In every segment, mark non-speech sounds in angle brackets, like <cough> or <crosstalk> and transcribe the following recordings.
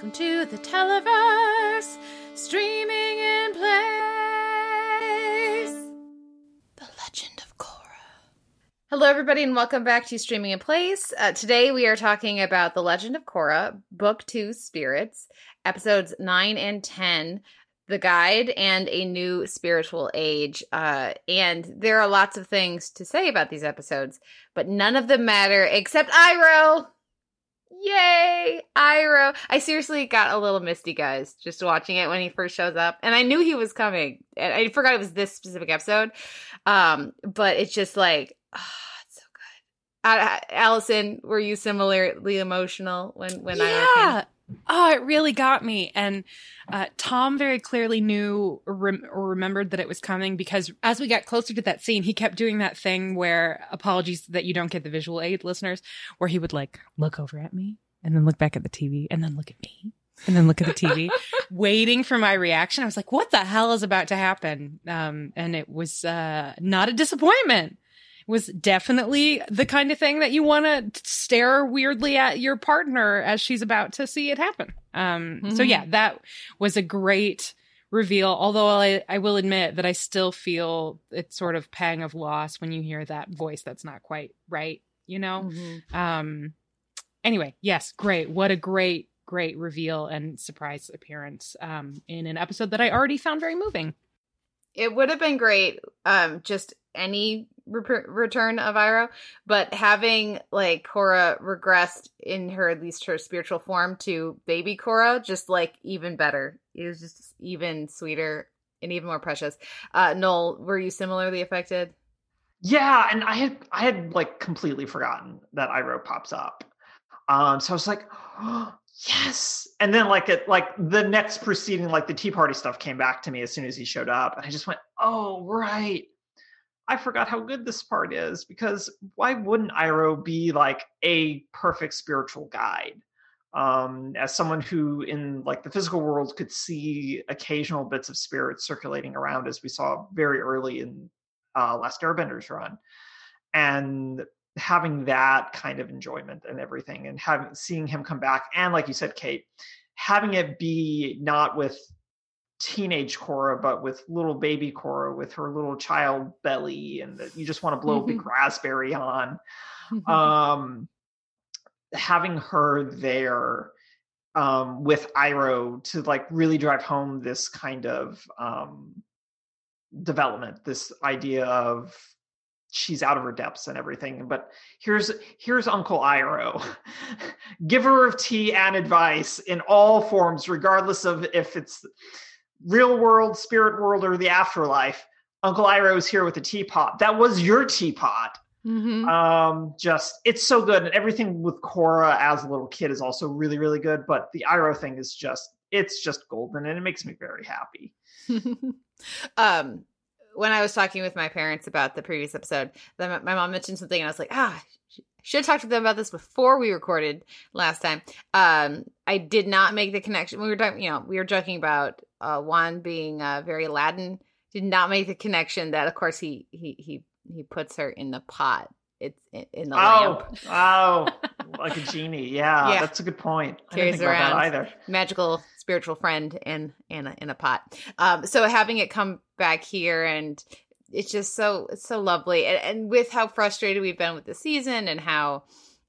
Welcome to the Televerse, streaming in place. The Legend of Korra. Hello, everybody, and welcome back to Streaming in Place. Uh, today, we are talking about The Legend of Korra, Book Two Spirits, episodes 9 and 10 the guide and a new spiritual age uh and there are lots of things to say about these episodes but none of them matter except iroh Yay, Iroh. I seriously got a little misty, guys, just watching it when he first shows up. And I knew he was coming. And I forgot it was this specific episode. Um, but it's just like, oh, <sighs> it's so good. Uh, Allison, were you similarly emotional when, when yeah. Iroh came? Oh, it really got me. And uh, Tom very clearly knew or, rem- or remembered that it was coming because as we got closer to that scene, he kept doing that thing where apologies that you don't get the visual aid listeners, where he would like look over at me and then look back at the TV and then look at me and then look at the TV, <laughs> waiting for my reaction. I was like, what the hell is about to happen? Um, and it was uh, not a disappointment was definitely the kind of thing that you want to stare weirdly at your partner as she's about to see it happen. Um, mm-hmm. So yeah, that was a great reveal. Although I, I will admit that I still feel it's sort of pang of loss when you hear that voice that's not quite right. You know. Mm-hmm. Um. Anyway, yes, great. What a great, great reveal and surprise appearance um, in an episode that I already found very moving. It would have been great, um, just any re- return of Iroh, but having like Korra regressed in her at least her spiritual form to baby Korra, just like even better. It was just even sweeter and even more precious. Uh, Noel, were you similarly affected? Yeah, and I had I had like completely forgotten that Iroh pops up. Um, so I was like, oh, <gasps> yes. And then like it like the next proceeding, like the tea party stuff came back to me as soon as he showed up. And I just went, oh right. I forgot how good this part is because why wouldn't Iroh be like a perfect spiritual guide? Um, as someone who in like the physical world could see occasional bits of spirit circulating around as we saw very early in uh, Last Airbender's run. And having that kind of enjoyment and everything and having seeing him come back and like you said kate having it be not with teenage Korra, but with little baby Korra with her little child belly, and that you just want to blow a big raspberry on. Um, having her there um, with Iroh to like really drive home this kind of um, development, this idea of she's out of her depths and everything. But here's here's Uncle Iroh <laughs> giver of tea and advice in all forms, regardless of if it's real world, spirit world, or the afterlife. Uncle Iroh is here with a teapot. That was your teapot. Mm-hmm. Um, just it's so good, and everything with Korra as a little kid is also really, really good. But the Iroh thing is just it's just golden, and it makes me very happy. <laughs> um, when I was talking with my parents about the previous episode, then my mom mentioned something, and I was like, ah, should have talked to them about this before we recorded last time. Um, I did not make the connection. We were talking, you know, we were joking about uh, Wan being uh, very Aladdin. Did not make the connection that, of course, he he he he puts her in the pot. It's in, in the oh, lamp. oh, <laughs> like a genie. Yeah, yeah, that's a good point. Carries around either. Magical spiritual friend in in a, in a pot. Um, so having it come back here and it's just so it's so lovely. And, and with how frustrated we've been with the season and how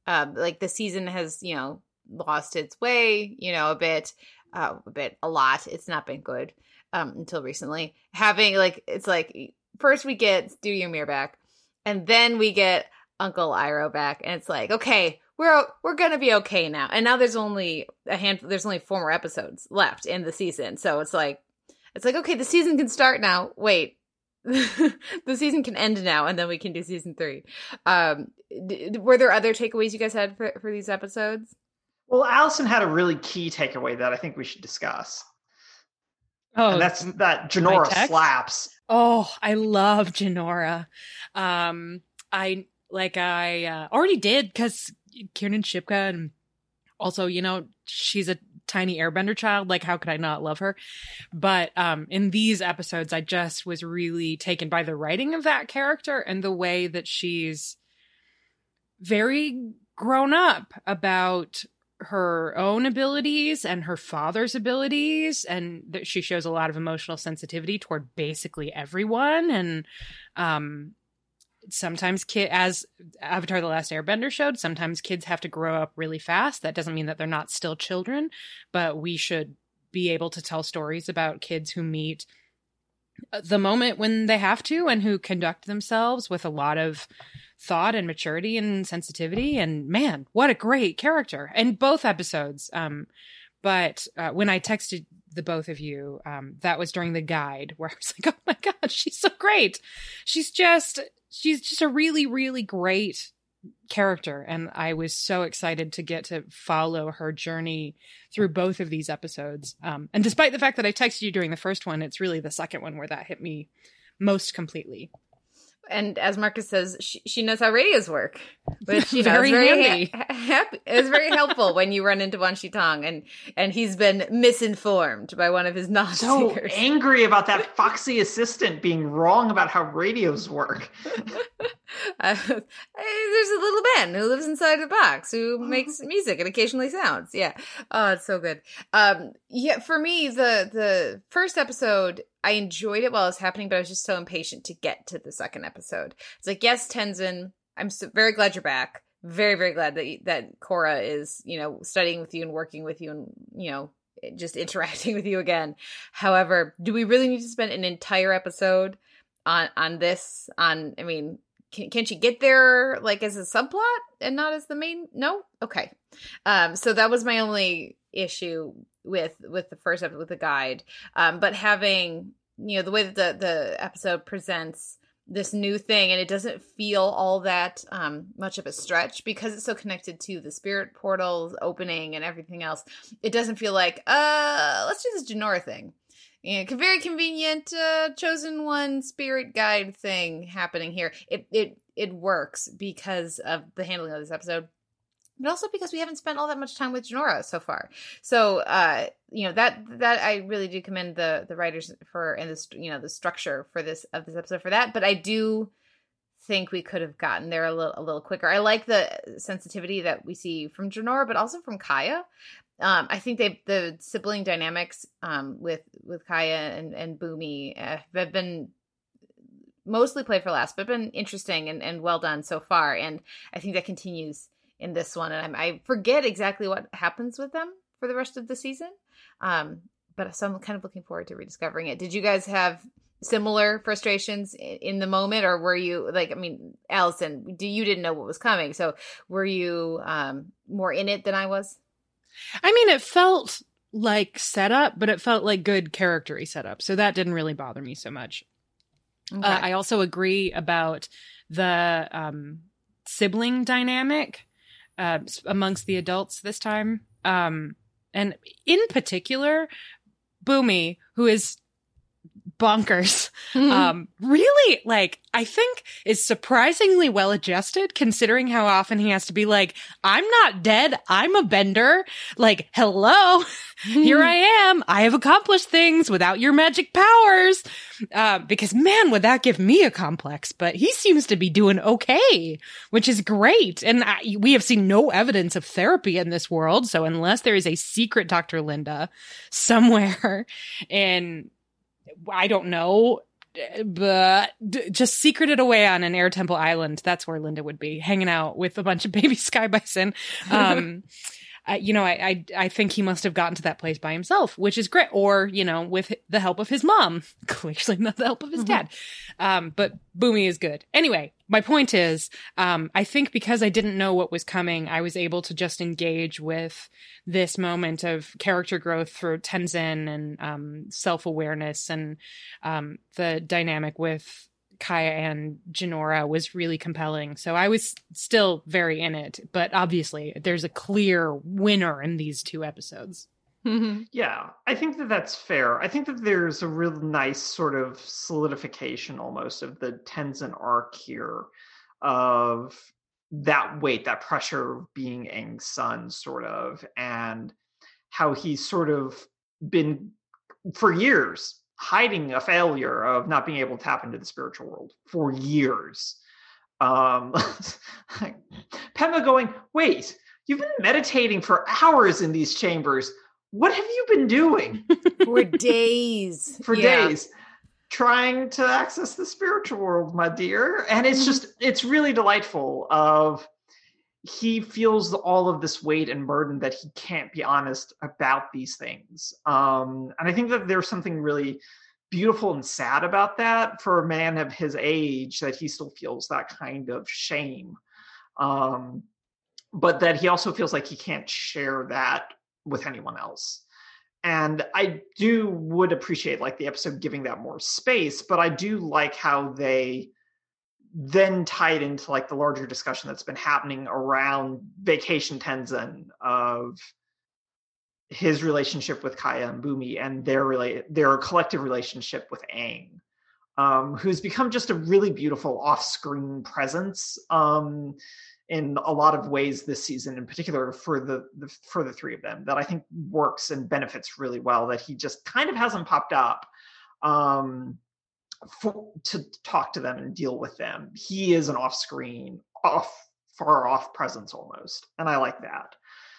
um, like the season has you know lost its way you know a bit uh, a bit a lot. It's not been good um, until recently. Having like it's like first we get Studio Mir back and then we get Uncle Iroh back and it's like okay we're we're gonna be okay now. And now there's only a handful there's only four more episodes left in the season. So it's like it's like okay the season can start now. Wait <laughs> the season can end now and then we can do season three. Um d- were there other takeaways you guys had for, for these episodes? Well allison had a really key takeaway that i think we should discuss. Oh and that's that Jinora slaps. Oh i love Jinora um i like i uh, already did because kiernan shipka and also you know she's a tiny airbender child like how could i not love her? But um in these episodes i just was really taken by the writing of that character and the way that she's very grown up about her own abilities and her father's abilities and that she shows a lot of emotional sensitivity toward basically everyone. And um sometimes kid as avatar the last airbender showed sometimes kids have to grow up really fast. That doesn't mean that they're not still children but we should be able to tell stories about kids who meet uh, the moment when they have to and who conduct themselves with a lot of thought and maturity and sensitivity. And man what a great character in both episodes. Um but uh, when i texted the both of you um that was during the guide where i was like <laughs> oh my god she's so great. She's just she's just a really really great character and i was so excited to get to follow her journey through both of these episodes. Um, and despite the fact that i texted you during the first one it's really the second one where that hit me most completely and as Marcus says, she, she knows how radios work, <laughs> which you very know, is very handy. ha- happy. It's very helpful when you run into Wan Shi Tong, and and he's been misinformed by one of his knowledge So angry about that foxy assistant being wrong about how radios work. <laughs> Uh, there's a little man who lives inside a box who makes music and occasionally sounds. Yeah. Oh, it's so good. Um, yeah, for me, the the first episode, I enjoyed it while it was happening, but I was just so impatient to get to the second episode. It's like, yes, Tenzin, I'm so, very glad you're back. Very, very glad that that Korra is, you know, studying with you and working with you and, you know, just interacting <laughs> with you again. However, do we really need to spend an entire episode on on this? On, I mean, can can she get there like as a subplot and not as the main? No, okay. Um, so that was my only issue with with the first episode with the guide. Um, but having you know the way that the the episode presents this new thing and it doesn't feel all that um much of a stretch because it's so connected to the spirit portals opening and everything else it doesn't feel like uh let's do this Jinora thing. Yeah, very convenient uh chosen one spirit guide thing happening here. It it it works because of the handling of this episode but also because we haven't spent all that much time with Jinora so far. So, uh, you know that that I really do commend the the writers for and this you know the structure for this of this episode for that. But I do think we could have gotten there a little a little quicker. I like the sensitivity that we see from Jinora, but also from Kya. Um, I think they the sibling dynamics um, with with Kya and and Bumi uh, have been mostly played for last, but been interesting and, and well done so far. And I think that continues in this one. And I'm, I forget exactly what happens with them for the rest of the season. Um, but so I'm kind of looking forward to rediscovering it. Did you guys have similar frustrations in the moment, or were you like, I mean, Allison, do you didn't know what was coming, so were you um, more in it than I was? I mean, it felt like setup, but it felt like good charactery setup. So that didn't really bother me so much. Okay. Uh, I also agree about the um, sibling dynamic uh, amongst the adults this time. Um, and in particular, Bumi, who is bonkers, um, really like, I think is surprisingly well adjusted considering how often he has to be like, I'm not dead. I'm a bender. Like, hello, <laughs> here I am. I have accomplished things without your magic powers. Uh, because man, would that give me a complex, but he seems to be doing okay, which is great. And I, we have seen no evidence of therapy in this world. So unless there is a secret Dr. Linda somewhere <laughs> and I don't know, but just secreted away on an air temple island. That's where Linda would be hanging out with a bunch of <laughs> baby sky bison. Um, <laughs> uh, you know, I, I I think he must have gotten to that place by himself, which is great, or you know, with the help of his mom, <laughs> clearly not the help of his Mhm. dad. Um, but Bumi is good. Anyway, my point is, um, I think because I didn't know what was coming, I was able to just engage with this moment of character growth through Tenzin and um, self awareness and um, the dynamic with Kya and Jinora was really compelling. So I was still very in it, but obviously there's a clear winner in these two episodes. Mm-hmm. Yeah, I think that that's fair. I think that there's a real nice sort of solidification almost of the Tenzin arc here of that weight, that pressure of being Aang's son, sort of, and how he's sort of been for years hiding a failure of not being able to tap into the spiritual world for years. Um, <laughs> Pema going, wait, You've been meditating for hours in these chambers. What have you been doing <laughs> For days. <laughs> for Yeah. days? Trying to access the spiritual world, my dear. And it's Mhm. just, it's really delightful of he feels all of this weight and burden that he can't be honest about these things. Um, and I think that there's something really beautiful and sad about that for a man of his age that he still feels that kind of shame. Um, but that he also feels like he can't share that with anyone else. And I do would appreciate like the episode giving that more space, but I do like how they then tie it into like the larger discussion that's been happening around vacation Tenzin of his relationship with Kya and Bumi and their rela- their collective relationship with Aang, um, who's become just a really beautiful off-screen presence um, in a lot of ways this season, in particular for the, the for the three of them, that I think works and benefits really well. That he just kind of hasn't popped up um, for, to talk to them and deal with them. He is an off-screen, off far off presence almost, and I like that.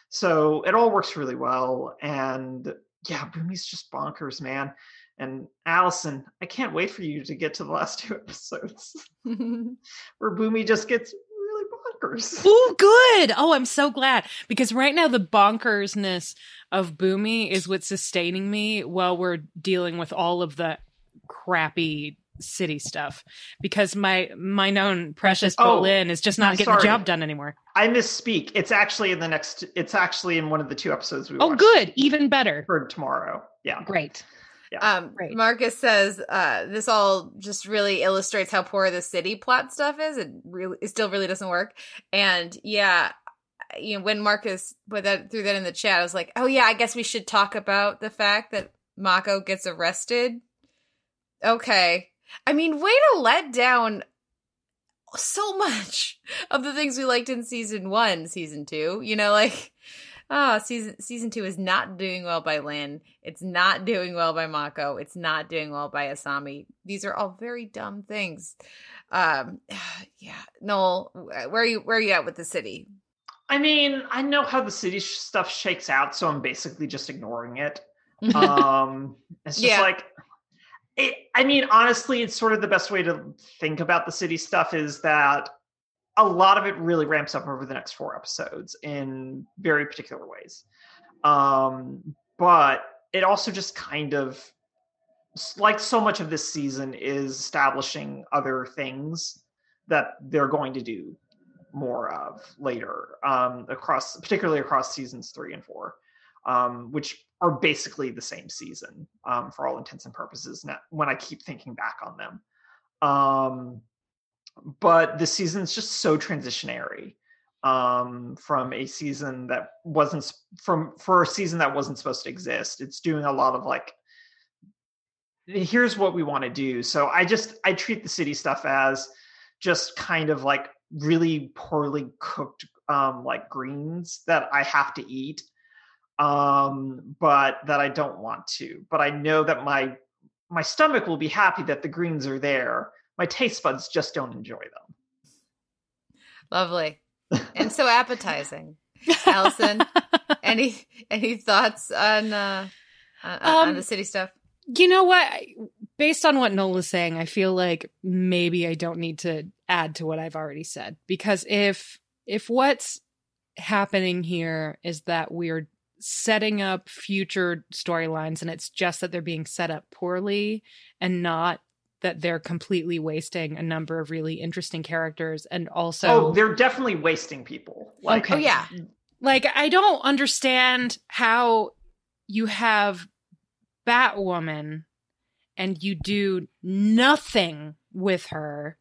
So it all works really well. And yeah, Bumi's just bonkers, man. And Allison, I can't wait for you to get to the last two <laughs> episodes <laughs> where Bumi just gets really bonkers. Oh, good. Oh, I'm so glad because right now the bonkersness of Bumi is what's sustaining me while we're dealing with all of the crappy city stuff because my my known precious Oh, Bolin is just not I'm getting the job done anymore. I misspeak. It's actually in the next. It's actually in one of the two episodes we Oh, watched good. Even better. for tomorrow. Yeah. Great. Yeah. Um, Right. Marcus says uh, this all just really illustrates how poor the city plot stuff is. It really, it still really doesn't work. And yeah, you know, when Marcus put that threw that in the chat, I was like, oh yeah, I guess we should talk about the fact that Mako gets arrested. Okay, I mean, way to let down so much <laughs> of the things we liked in season one, season two. You know, like oh, season season two is not doing well by Lin. It's not doing well by Mako. It's not doing well by Asami. These are all very dumb things. Um, <sighs> yeah, Noel, where are you? Where are you at with the city? I mean, I know how the city sh- stuff shakes out, so I'm basically just ignoring it. <laughs> um it's just Yeah. like it i mean honestly it's sort of the best way to think about the city stuff is that a lot of it really ramps up over the next four episodes in very particular ways. Um but it also just kind of like so much of this season is establishing other things that they're going to do more of later um across particularly across seasons three and four um, which are basically the same season um, for all intents and purposes when I keep thinking back on them. Um, but this season's just so transitionary um, from a season that wasn't from for a season that wasn't supposed to exist. It's doing a lot of like, here's what we want to do. So I just I treat the city stuff as just kind of like really poorly cooked um, like greens that I have to eat um but that i don't want to but i know that my my stomach will be happy that the greens are there my taste buds just don't enjoy them Lovely and so <laughs> appetizing. Allison, any any thoughts on uh, on, on Um, the city stuff? You know what? Based on what Nola's saying, I feel like maybe I don't need to add to what I've already said because if if what's happening here is that we're setting up future storylines and it's just that they're being set up poorly and not that they're completely wasting a number of really interesting characters and also oh they're definitely wasting people like Okay. Oh yeah, like I don't understand how you have Batwoman and you do nothing with her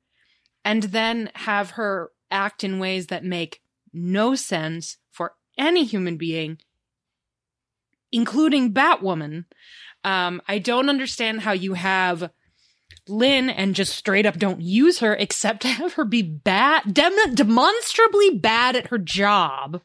and then have her act in ways that make no sense for any human being including Batwoman. Um I don't understand how you have Lin and just straight up don't use her except to <laughs> have her be bad, dem- demonstrably bad at her job.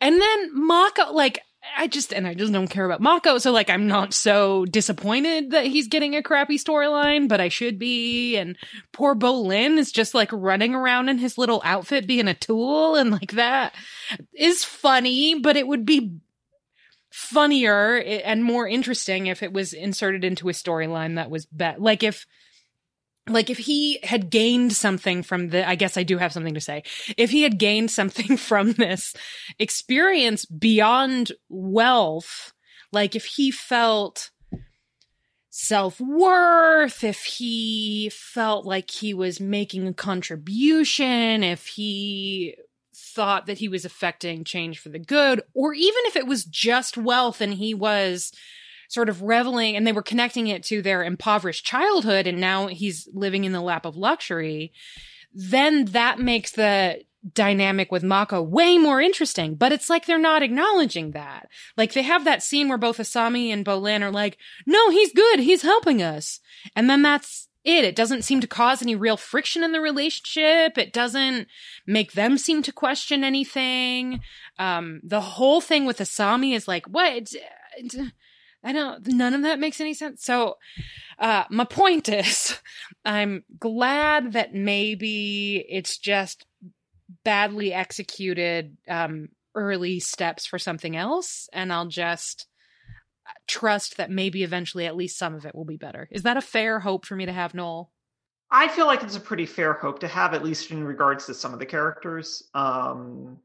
And then Mako, like, I just and I just don't care about Mako, so like I'm not so disappointed that he's getting a crappy storyline, but I should be. And poor Bolin is just like running around in his little outfit being a tool, and like that is funny, but it would be funnier and more interesting if it was inserted into a storyline that was better. Like if like if he had gained something from the i guess i do have something to say if he had gained something <laughs> from this experience beyond wealth like if he felt self-worth if he felt like he was making a contribution if he thought that he was affecting change for the good or even if it was just wealth and he was sort of reveling and they were connecting it to their impoverished childhood and now he's living in the lap of luxury, then that makes the dynamic with Mako way more interesting. But it's like they're not acknowledging that. Like they have that scene where both Asami and Bolin are like, no, he's good. He's helping us. And then that's it. It doesn't seem to cause any real friction in the relationship. It doesn't make them seem to question anything. Um, the whole thing with Asami is like, what? I don't, none of that makes any sense. So, uh, my point <laughs> is, I'm glad that maybe it's just badly executed, um, early steps for something else. And I'll just trust that maybe eventually at least some of it will be better. Is that a fair hope for me to have, Noel? I feel like it's a pretty fair hope to have, at least in regards to some of the characters. Um,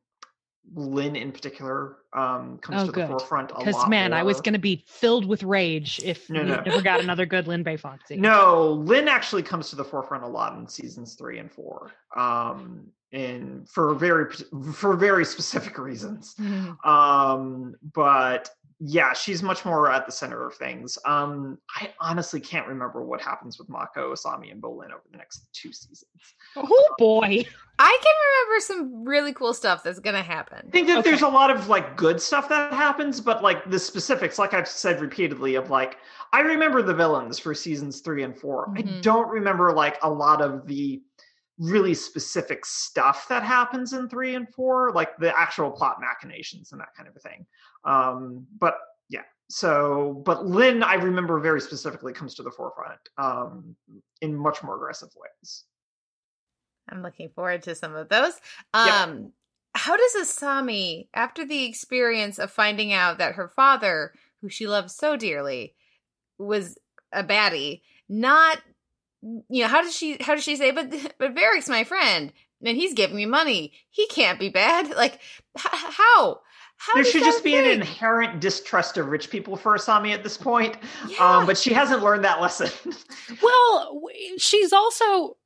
Lin in particular um, comes oh, to good. the forefront a Because man, more. I was going to be filled with rage if No, we no. never got another good Lin Bei Foxy. No, Lin actually comes to the forefront a lot in seasons three and four, um, and for very for very specific reasons. Mhm. Um, but yeah, she's much more at the center of things. Um, I honestly can't remember what happens with Mako, Asami, and Bolin over the next two seasons. Oh boy. I can remember some really cool stuff that's gonna happen. I think that Okay. there's a lot of like good stuff that happens, but like the specifics, like I've said repeatedly, of like I remember the villains for seasons three and 4 I Mhm. don't remember like a lot of the really specific stuff that happens in three and four, like the actual plot machinations and that kind of a thing. Um, but yeah, so but Lin, I remember very specifically comes to the forefront um, in much more aggressive ways. I'm looking forward to some of those. Yep. Um, how does Asami, after the experience of finding out that her father, who she loves so dearly, was a baddie, not you know, how does she how does she say, but <laughs> but Varrick's my friend and he's giving me money. He can't be bad. <laughs> Like h- how? How there should just be an inherent distrust of rich people for Asami at this point. Yeah. Um, but she hasn't learned that lesson. <laughs> Well, she's also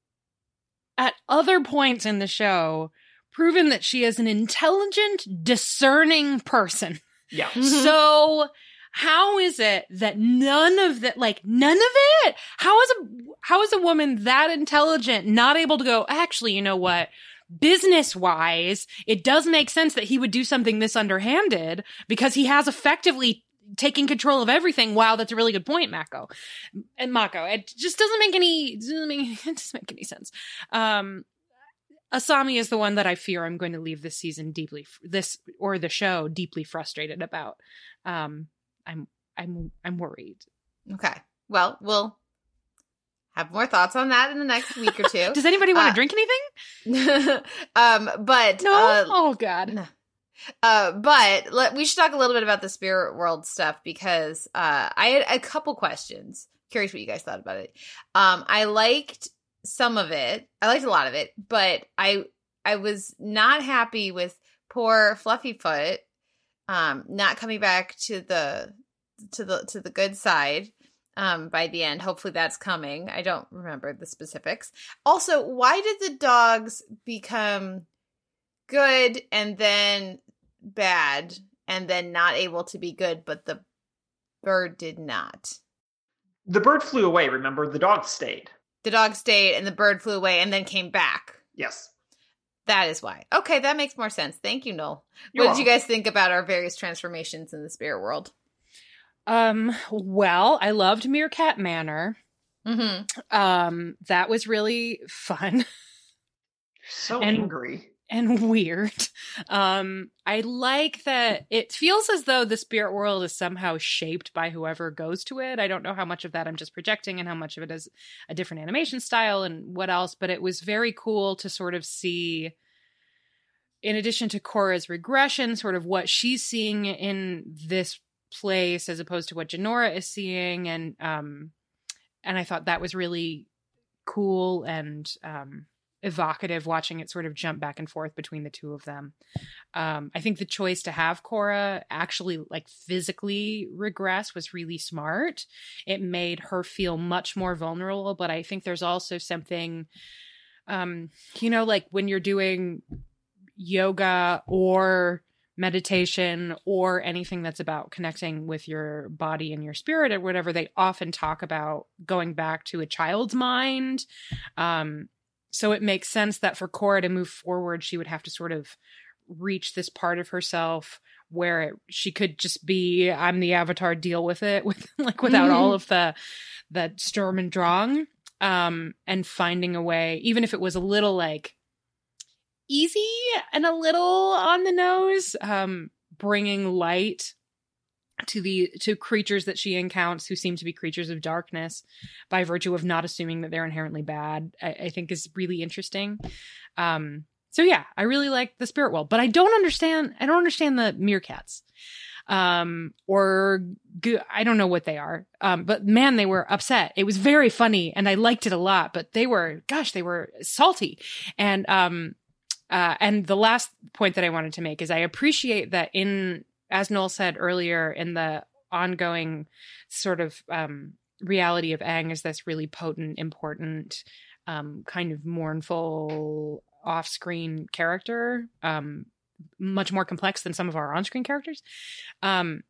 at other points in the show proven that she is an intelligent, discerning person. yeah. <laughs> So how is it that none of that like none of it how is a how is a woman that intelligent not able to go actually you know what business wise it does make sense that he would do something this underhanded because he has effectively taken control of everything wow that's a really good point mako and mako it just doesn't make any doesn't make, <laughs> it doesn't make any sense um Asami is the one that I fear I'm going to leave this season deeply this or the show deeply frustrated about. Um I'm I'm I'm worried. Okay. Well, we'll have more thoughts on that in the next week or two. <laughs> Does anybody want to Uh, drink anything? <laughs> um, but No. uh, oh God. no. Uh, but let, we should talk a little bit about the spirit world stuff because uh, I had a couple questions. Curious what you guys thought about it. Um, I liked some of it. I liked a lot of it, but I I was not happy with poor Fluffyfoot um, not coming back to the to the to the good side um by the end. Hopefully that's coming. I don't remember the specifics. Also why did the dogs become good and then bad and then not able to be good but the bird did not? The bird flew away, remember? The dog stayed. the dog stayed and the bird flew away and then came back. Yes. that is why. Okay that makes more sense. Thank you noel. You're what did you guys think about our various transformations in the spirit world Um well, I loved Meerkat Manor. mm-hmm Um that was really fun. <laughs> So And- angry. and weird. Um, I like that it feels as though the spirit world is somehow shaped by whoever goes to it. I don't know how much of that I'm just projecting and how much of it is a different animation style and what else, but it was very cool to sort of see in addition to Korra's regression, sort of what she's seeing in this place as opposed to what Jinora is seeing and um and I thought that was really cool and um evocative watching it sort of jump back and forth between the two of them. Um, I think the choice to have Korra actually like physically regress was really smart. It made her feel much more vulnerable, but I think there's also something um, you know, like when you're doing yoga or meditation or anything that's about connecting with your body and your spirit or whatever they often talk about going back to a child's mind um, so it makes sense that for Korra to move forward, she would have to sort of reach this part of herself where it, she could just be I'm the avatar deal with it <laughs> with like without mm-hmm. all of the the Sturm and Drang um and finding a way even if it was a little like easy and a little on the nose um bringing light to the to creatures that she encounters who seem to be creatures of darkness by virtue of not assuming that they're inherently bad i, I think is really interesting. Um so yeah i really like the spirit world but i don't understand i don't understand the meerkats um or i don't know what they are. Um but man they were upset. It was very funny and i liked it a lot but they were gosh they were salty. And um uh, and the last point that I wanted to make is I appreciate that in as Noel said earlier, in the ongoing sort of um, reality of Aang is this really potent, important, um, kind of mournful off-screen character, um, much more complex than some of our on-screen characters. Um,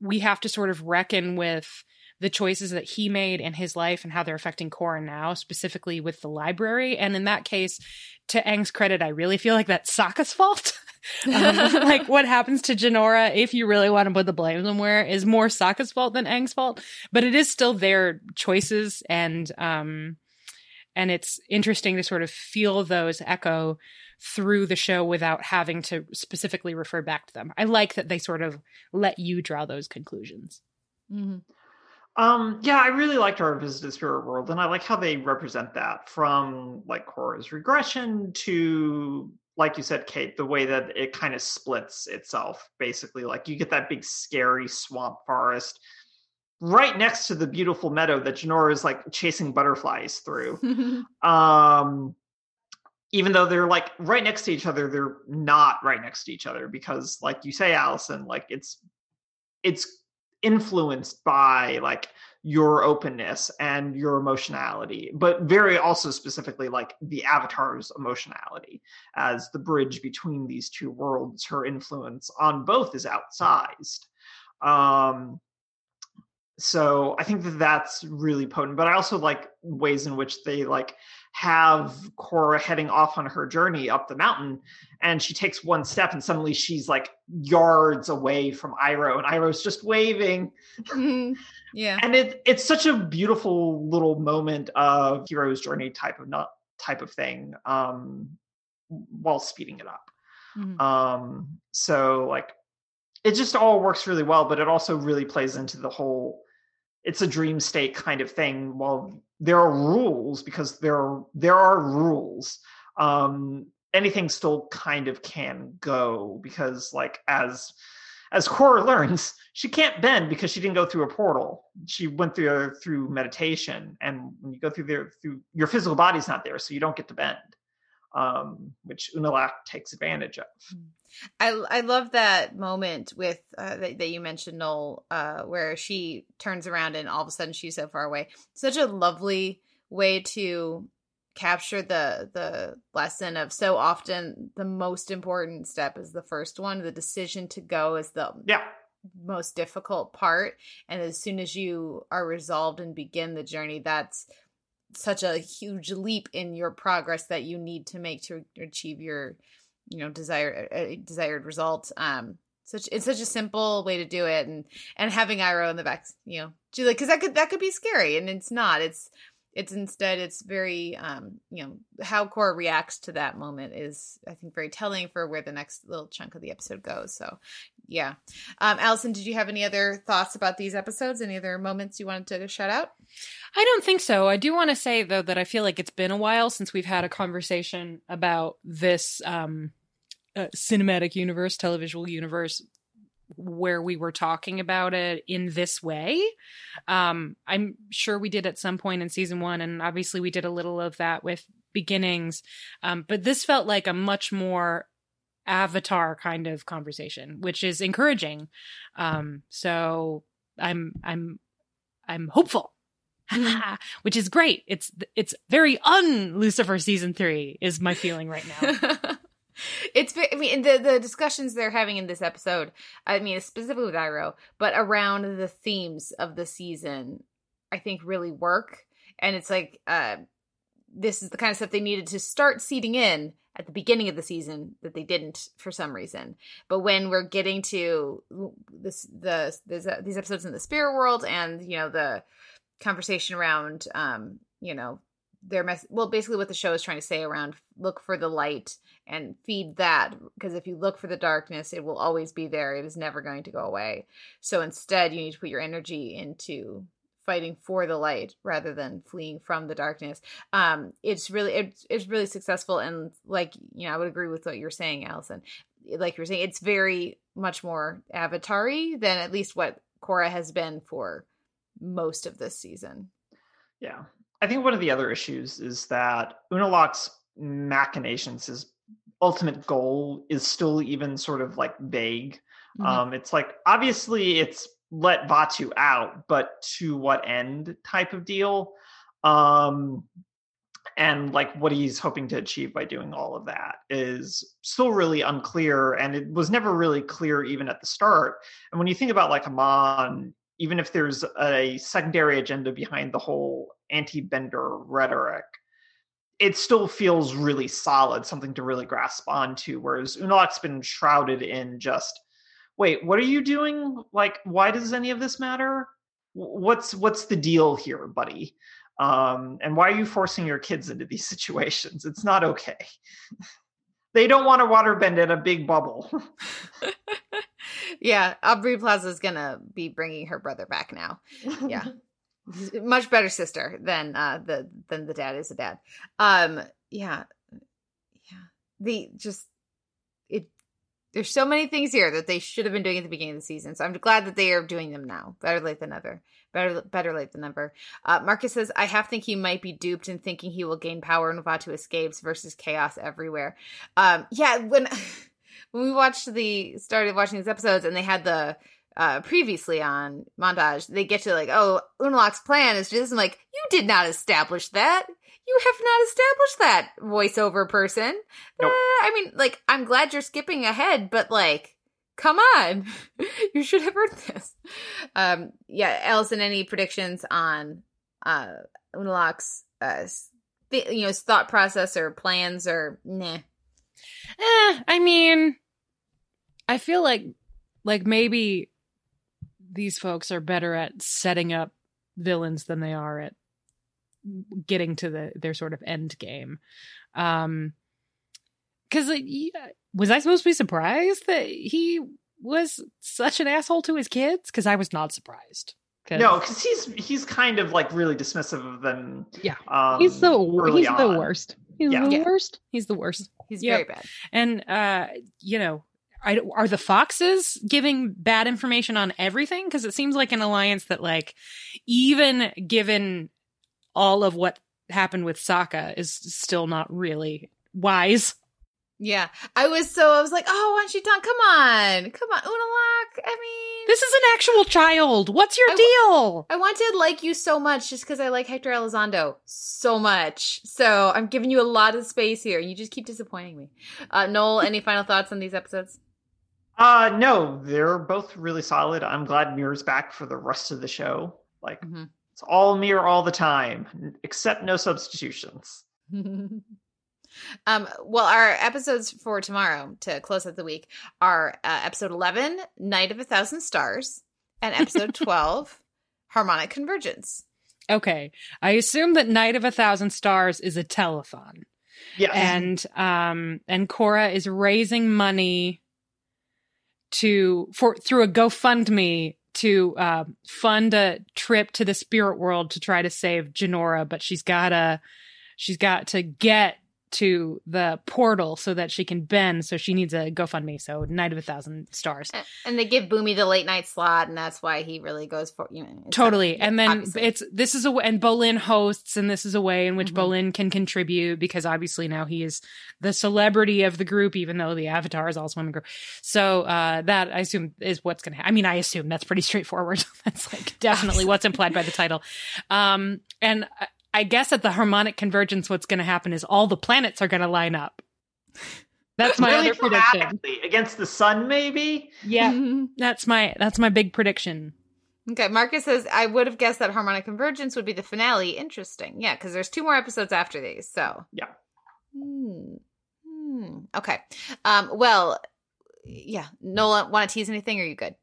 we have to sort of reckon with the choices that he made in his life and how they're affecting Korra now, specifically with the library. And in that case, to Aang's credit, I really feel like that's Sokka's fault. <laughs> um, <laughs> like what happens to Jinora, if you really want to put the blame somewhere, is more Sokka's fault than Aang's fault. But it is still their choices, and um, and it's interesting to sort of feel those echo through the show without having to specifically refer back to them. I like that they sort of let you draw those conclusions. Mm-hmm. Um, yeah, I really liked our visit to spirit world, and I like how they represent that from like Korra's regression to, like you said, Kate, the way that it kind of splits itself. Basically, like you get that big scary swamp forest right next to the beautiful meadow that Jinora is like chasing butterflies through. <laughs> um, even though they're like right next to each other, they're not right next to each other because, like you say, Allison, like it's it's influenced by like your openness and your emotionality, but very also specifically like the avatar's emotionality as the bridge between these two worlds. Her influence on both is outsized. Um, so I think that that's really potent, but I also like ways in which they like have Korra heading off on her journey up the mountain, and she takes one step, and suddenly she's like yards away from Iroh, and Iroh's just waving. Mm-hmm. Yeah, and it it's such a beautiful little moment of hero's journey type of not type of thing, um, while speeding it up. Mm-hmm. Um, so like it just all works really well, but it also really plays into the whole it's a dream state kind of thing. Well, there are rules because there are there are rules. Um, anything still kind of can go because, like as as Korra <laughs> learns, she can't bend because she didn't go through a portal. She went through through meditation, and when you go through there, through your physical body's not there, so you don't get to bend um, which Unalaq takes advantage of. I I love that moment with uh, that, that, you mentioned Noel, uh, where she turns around and all of a sudden she's so far away. Such a lovely way to capture the the lesson of so often the most important step is the first one. The decision to go is the yeah. most difficult part, and as soon as you are resolved and begin the journey, that's such a huge leap in your progress that you need to make to achieve your you know desired uh, uh, desired result. Um such it's such a simple way to do it and and having Iroh in the back you know because that could that could be scary and it's not. It's it's instead it's very um you know how Korra reacts to that moment is I think very telling for where the next little chunk of the episode goes. So yeah. Um Allison, did you have any other thoughts about these episodes? Any other moments you wanted to shout out? I don't think so. I do want to say though that I feel like it's been a while since we've had a conversation about this um uh, cinematic universe, televisual universe where we were talking about it in this way. Um, I'm sure we did at some point in season one, and obviously we did a little of that with beginnings. Um, but this felt like a much more avatar kind of conversation, which is encouraging. Um, so I'm I'm I'm hopeful. <laughs> which is great. It's it's very un Lucifer season three is my feeling right now. <laughs> it's i mean the the discussions they're having in this episode i mean specifically with iroh but around the themes of the season i think really work. And it's like uh this is the kind of stuff they needed to start seeding in at the beginning of the season that they didn't for some reason. But when we're getting to this the this, these episodes in the spirit world and you know the conversation around um you know their mess well basically what the show is trying to say around look for the light and feed that because if you look for the darkness it will always be there. It is never going to go away. So instead you need to put your energy into fighting for the light rather than fleeing from the darkness. Um it's really it's, it's really successful and like you know i would agree with what you're saying allison. Like you're saying it's very much more avatary than at least what Korra has been for most of this season. Yeah I think one of the other issues is that Unalaq's machinations, his ultimate goal, is still even sort of like vague. Mm-hmm. Um, it's like obviously it's let Vaatu out, but to what end type of deal. Um, and like what he's hoping to achieve by doing all of that is still really unclear and it was never really clear even at the start and when you think about like Amon even if there's a secondary agenda behind the whole anti-bender rhetoric it still feels really solid something to really grasp onto whereas unalaq's been shrouded in just wait what are you doing? Like why does any of this matter? What's what's the deal here buddy? Um, and why are you forcing your kids into these <laughs> situations? It's not okay. <laughs> They don't want to waterbend in a big bubble. <laughs> Yeah, Aubrey Plaza is gonna be bringing her brother back now. Yeah, <laughs> much better sister than uh the than the dad is a dad. Um, yeah, yeah. The just it. There's so many things here that they should have been doing at the beginning of the season. So I'm glad that they are doing them now. Better late than never. Better better late than never. Uh, Marcus says, I half think he might be duped in thinking he will gain power and Vaatu escapes versus chaos everywhere. Um, yeah, when <laughs> when we watched the started watching these episodes and they had the uh previously on montage, they get to like, oh, Unalaq's plan is just I'm like, you did not establish that. You have not established that voiceover person. Nope. Uh, I mean, like, I'm glad you're skipping ahead, but like, come on, <laughs> you should have heard this. Um, yeah, Allison, any predictions on uh Unalaq's uh, th- you know, thought process or plans or nah? Eh, I mean, I feel like like maybe these folks are better at setting up villains than they are at getting to the their sort of end game. Um cuz was I supposed to be surprised that he was such an asshole to his kids cuz I was not surprised. Cause... No, because he's he's kind of like really dismissive of them. Yeah, um, he's the he's on. the worst. He's yeah. the yeah. worst. He's the worst. He's yep. very bad. And uh, you know, I, are the foxes giving bad information on everything? Because it seems like an alliance that, like, even given all of what happened with Sokka, is still not really wise. Yeah, I was so I was like, oh, why don't you done? Come on, come on, Unalaq. I mean, this is an actual child. What's your I, deal? I want to like you so much just because I like Hector Elizondo so much. So I'm giving you a lot of space here. You just keep disappointing me. Uh, Noel, any final thoughts on these episodes? Uh no, they're both really solid. I'm glad Mir's back for the rest of the show. Like mm-hmm. it's all Mir all the time, except no substitutions. <laughs> um well our episodes for tomorrow to close out the week are uh, episode 11 night of a thousand stars and episode <laughs> 12 harmonic convergence Okay. I assume that Night of a Thousand Stars is a telethon. Yeah. And um and Korra is raising money to for through a GoFundMe to uh, fund a trip to the spirit world to try to save Jinora, but she's gotta she's got to get to the portal so that she can bend. So she needs a GoFundMe. So Night of a Thousand Stars. And they give Bumi the late night slot, and that's why he really goes for you know. Totally. And then obviously. it's this is a and Bolin hosts and this is a way in which Mhm. Bolin can contribute because obviously now he is the celebrity of the group even though the avatar is also in the group. So uh that I assume is what's going to happen. I mean I assume that's pretty straightforward. <laughs> that's like definitely what's implied by the title. Um and I- I guess at the harmonic convergence what's going to happen is all the planets are going to line up. That's my Really other prediction. against the sun, maybe. Yeah. Mhm. That's my that's my big prediction. Okay, Marcus says I would have guessed that Harmonic Convergence would be the finale. Interesting, yeah, because there's two more episodes after these. So Yeah. Hmm. Hmm. Okay. Um. Well. Yeah. Nola, want to tease anything? Or are you good?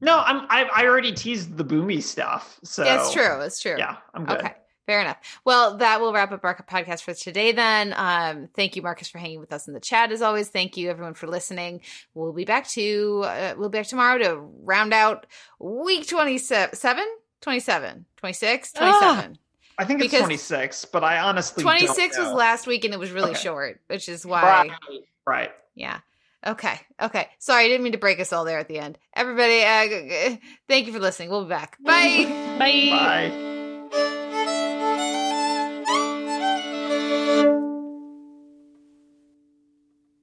No, I'm. I, I already teased the Bumi stuff. So Yeah, it's true. It's true. Yeah, I'm good. Okay. Fair enough. Well, that will wrap up our podcast for today then. Um, thank you, Marcus, for hanging with us in the chat as always. Thank you, everyone, for listening. We'll be back to, uh, we'll be back tomorrow to round out week 27, 27, 26, Ah. 27. I think it's Because- 26, but I honestly don't 26 was last week and it was really Okay. short, which is why, Right. Right. yeah. Okay. Okay. Sorry, I didn't mean to break us all there at the end. Everybody, uh, thank you for listening. We'll be back. Bye. Bye. Bye.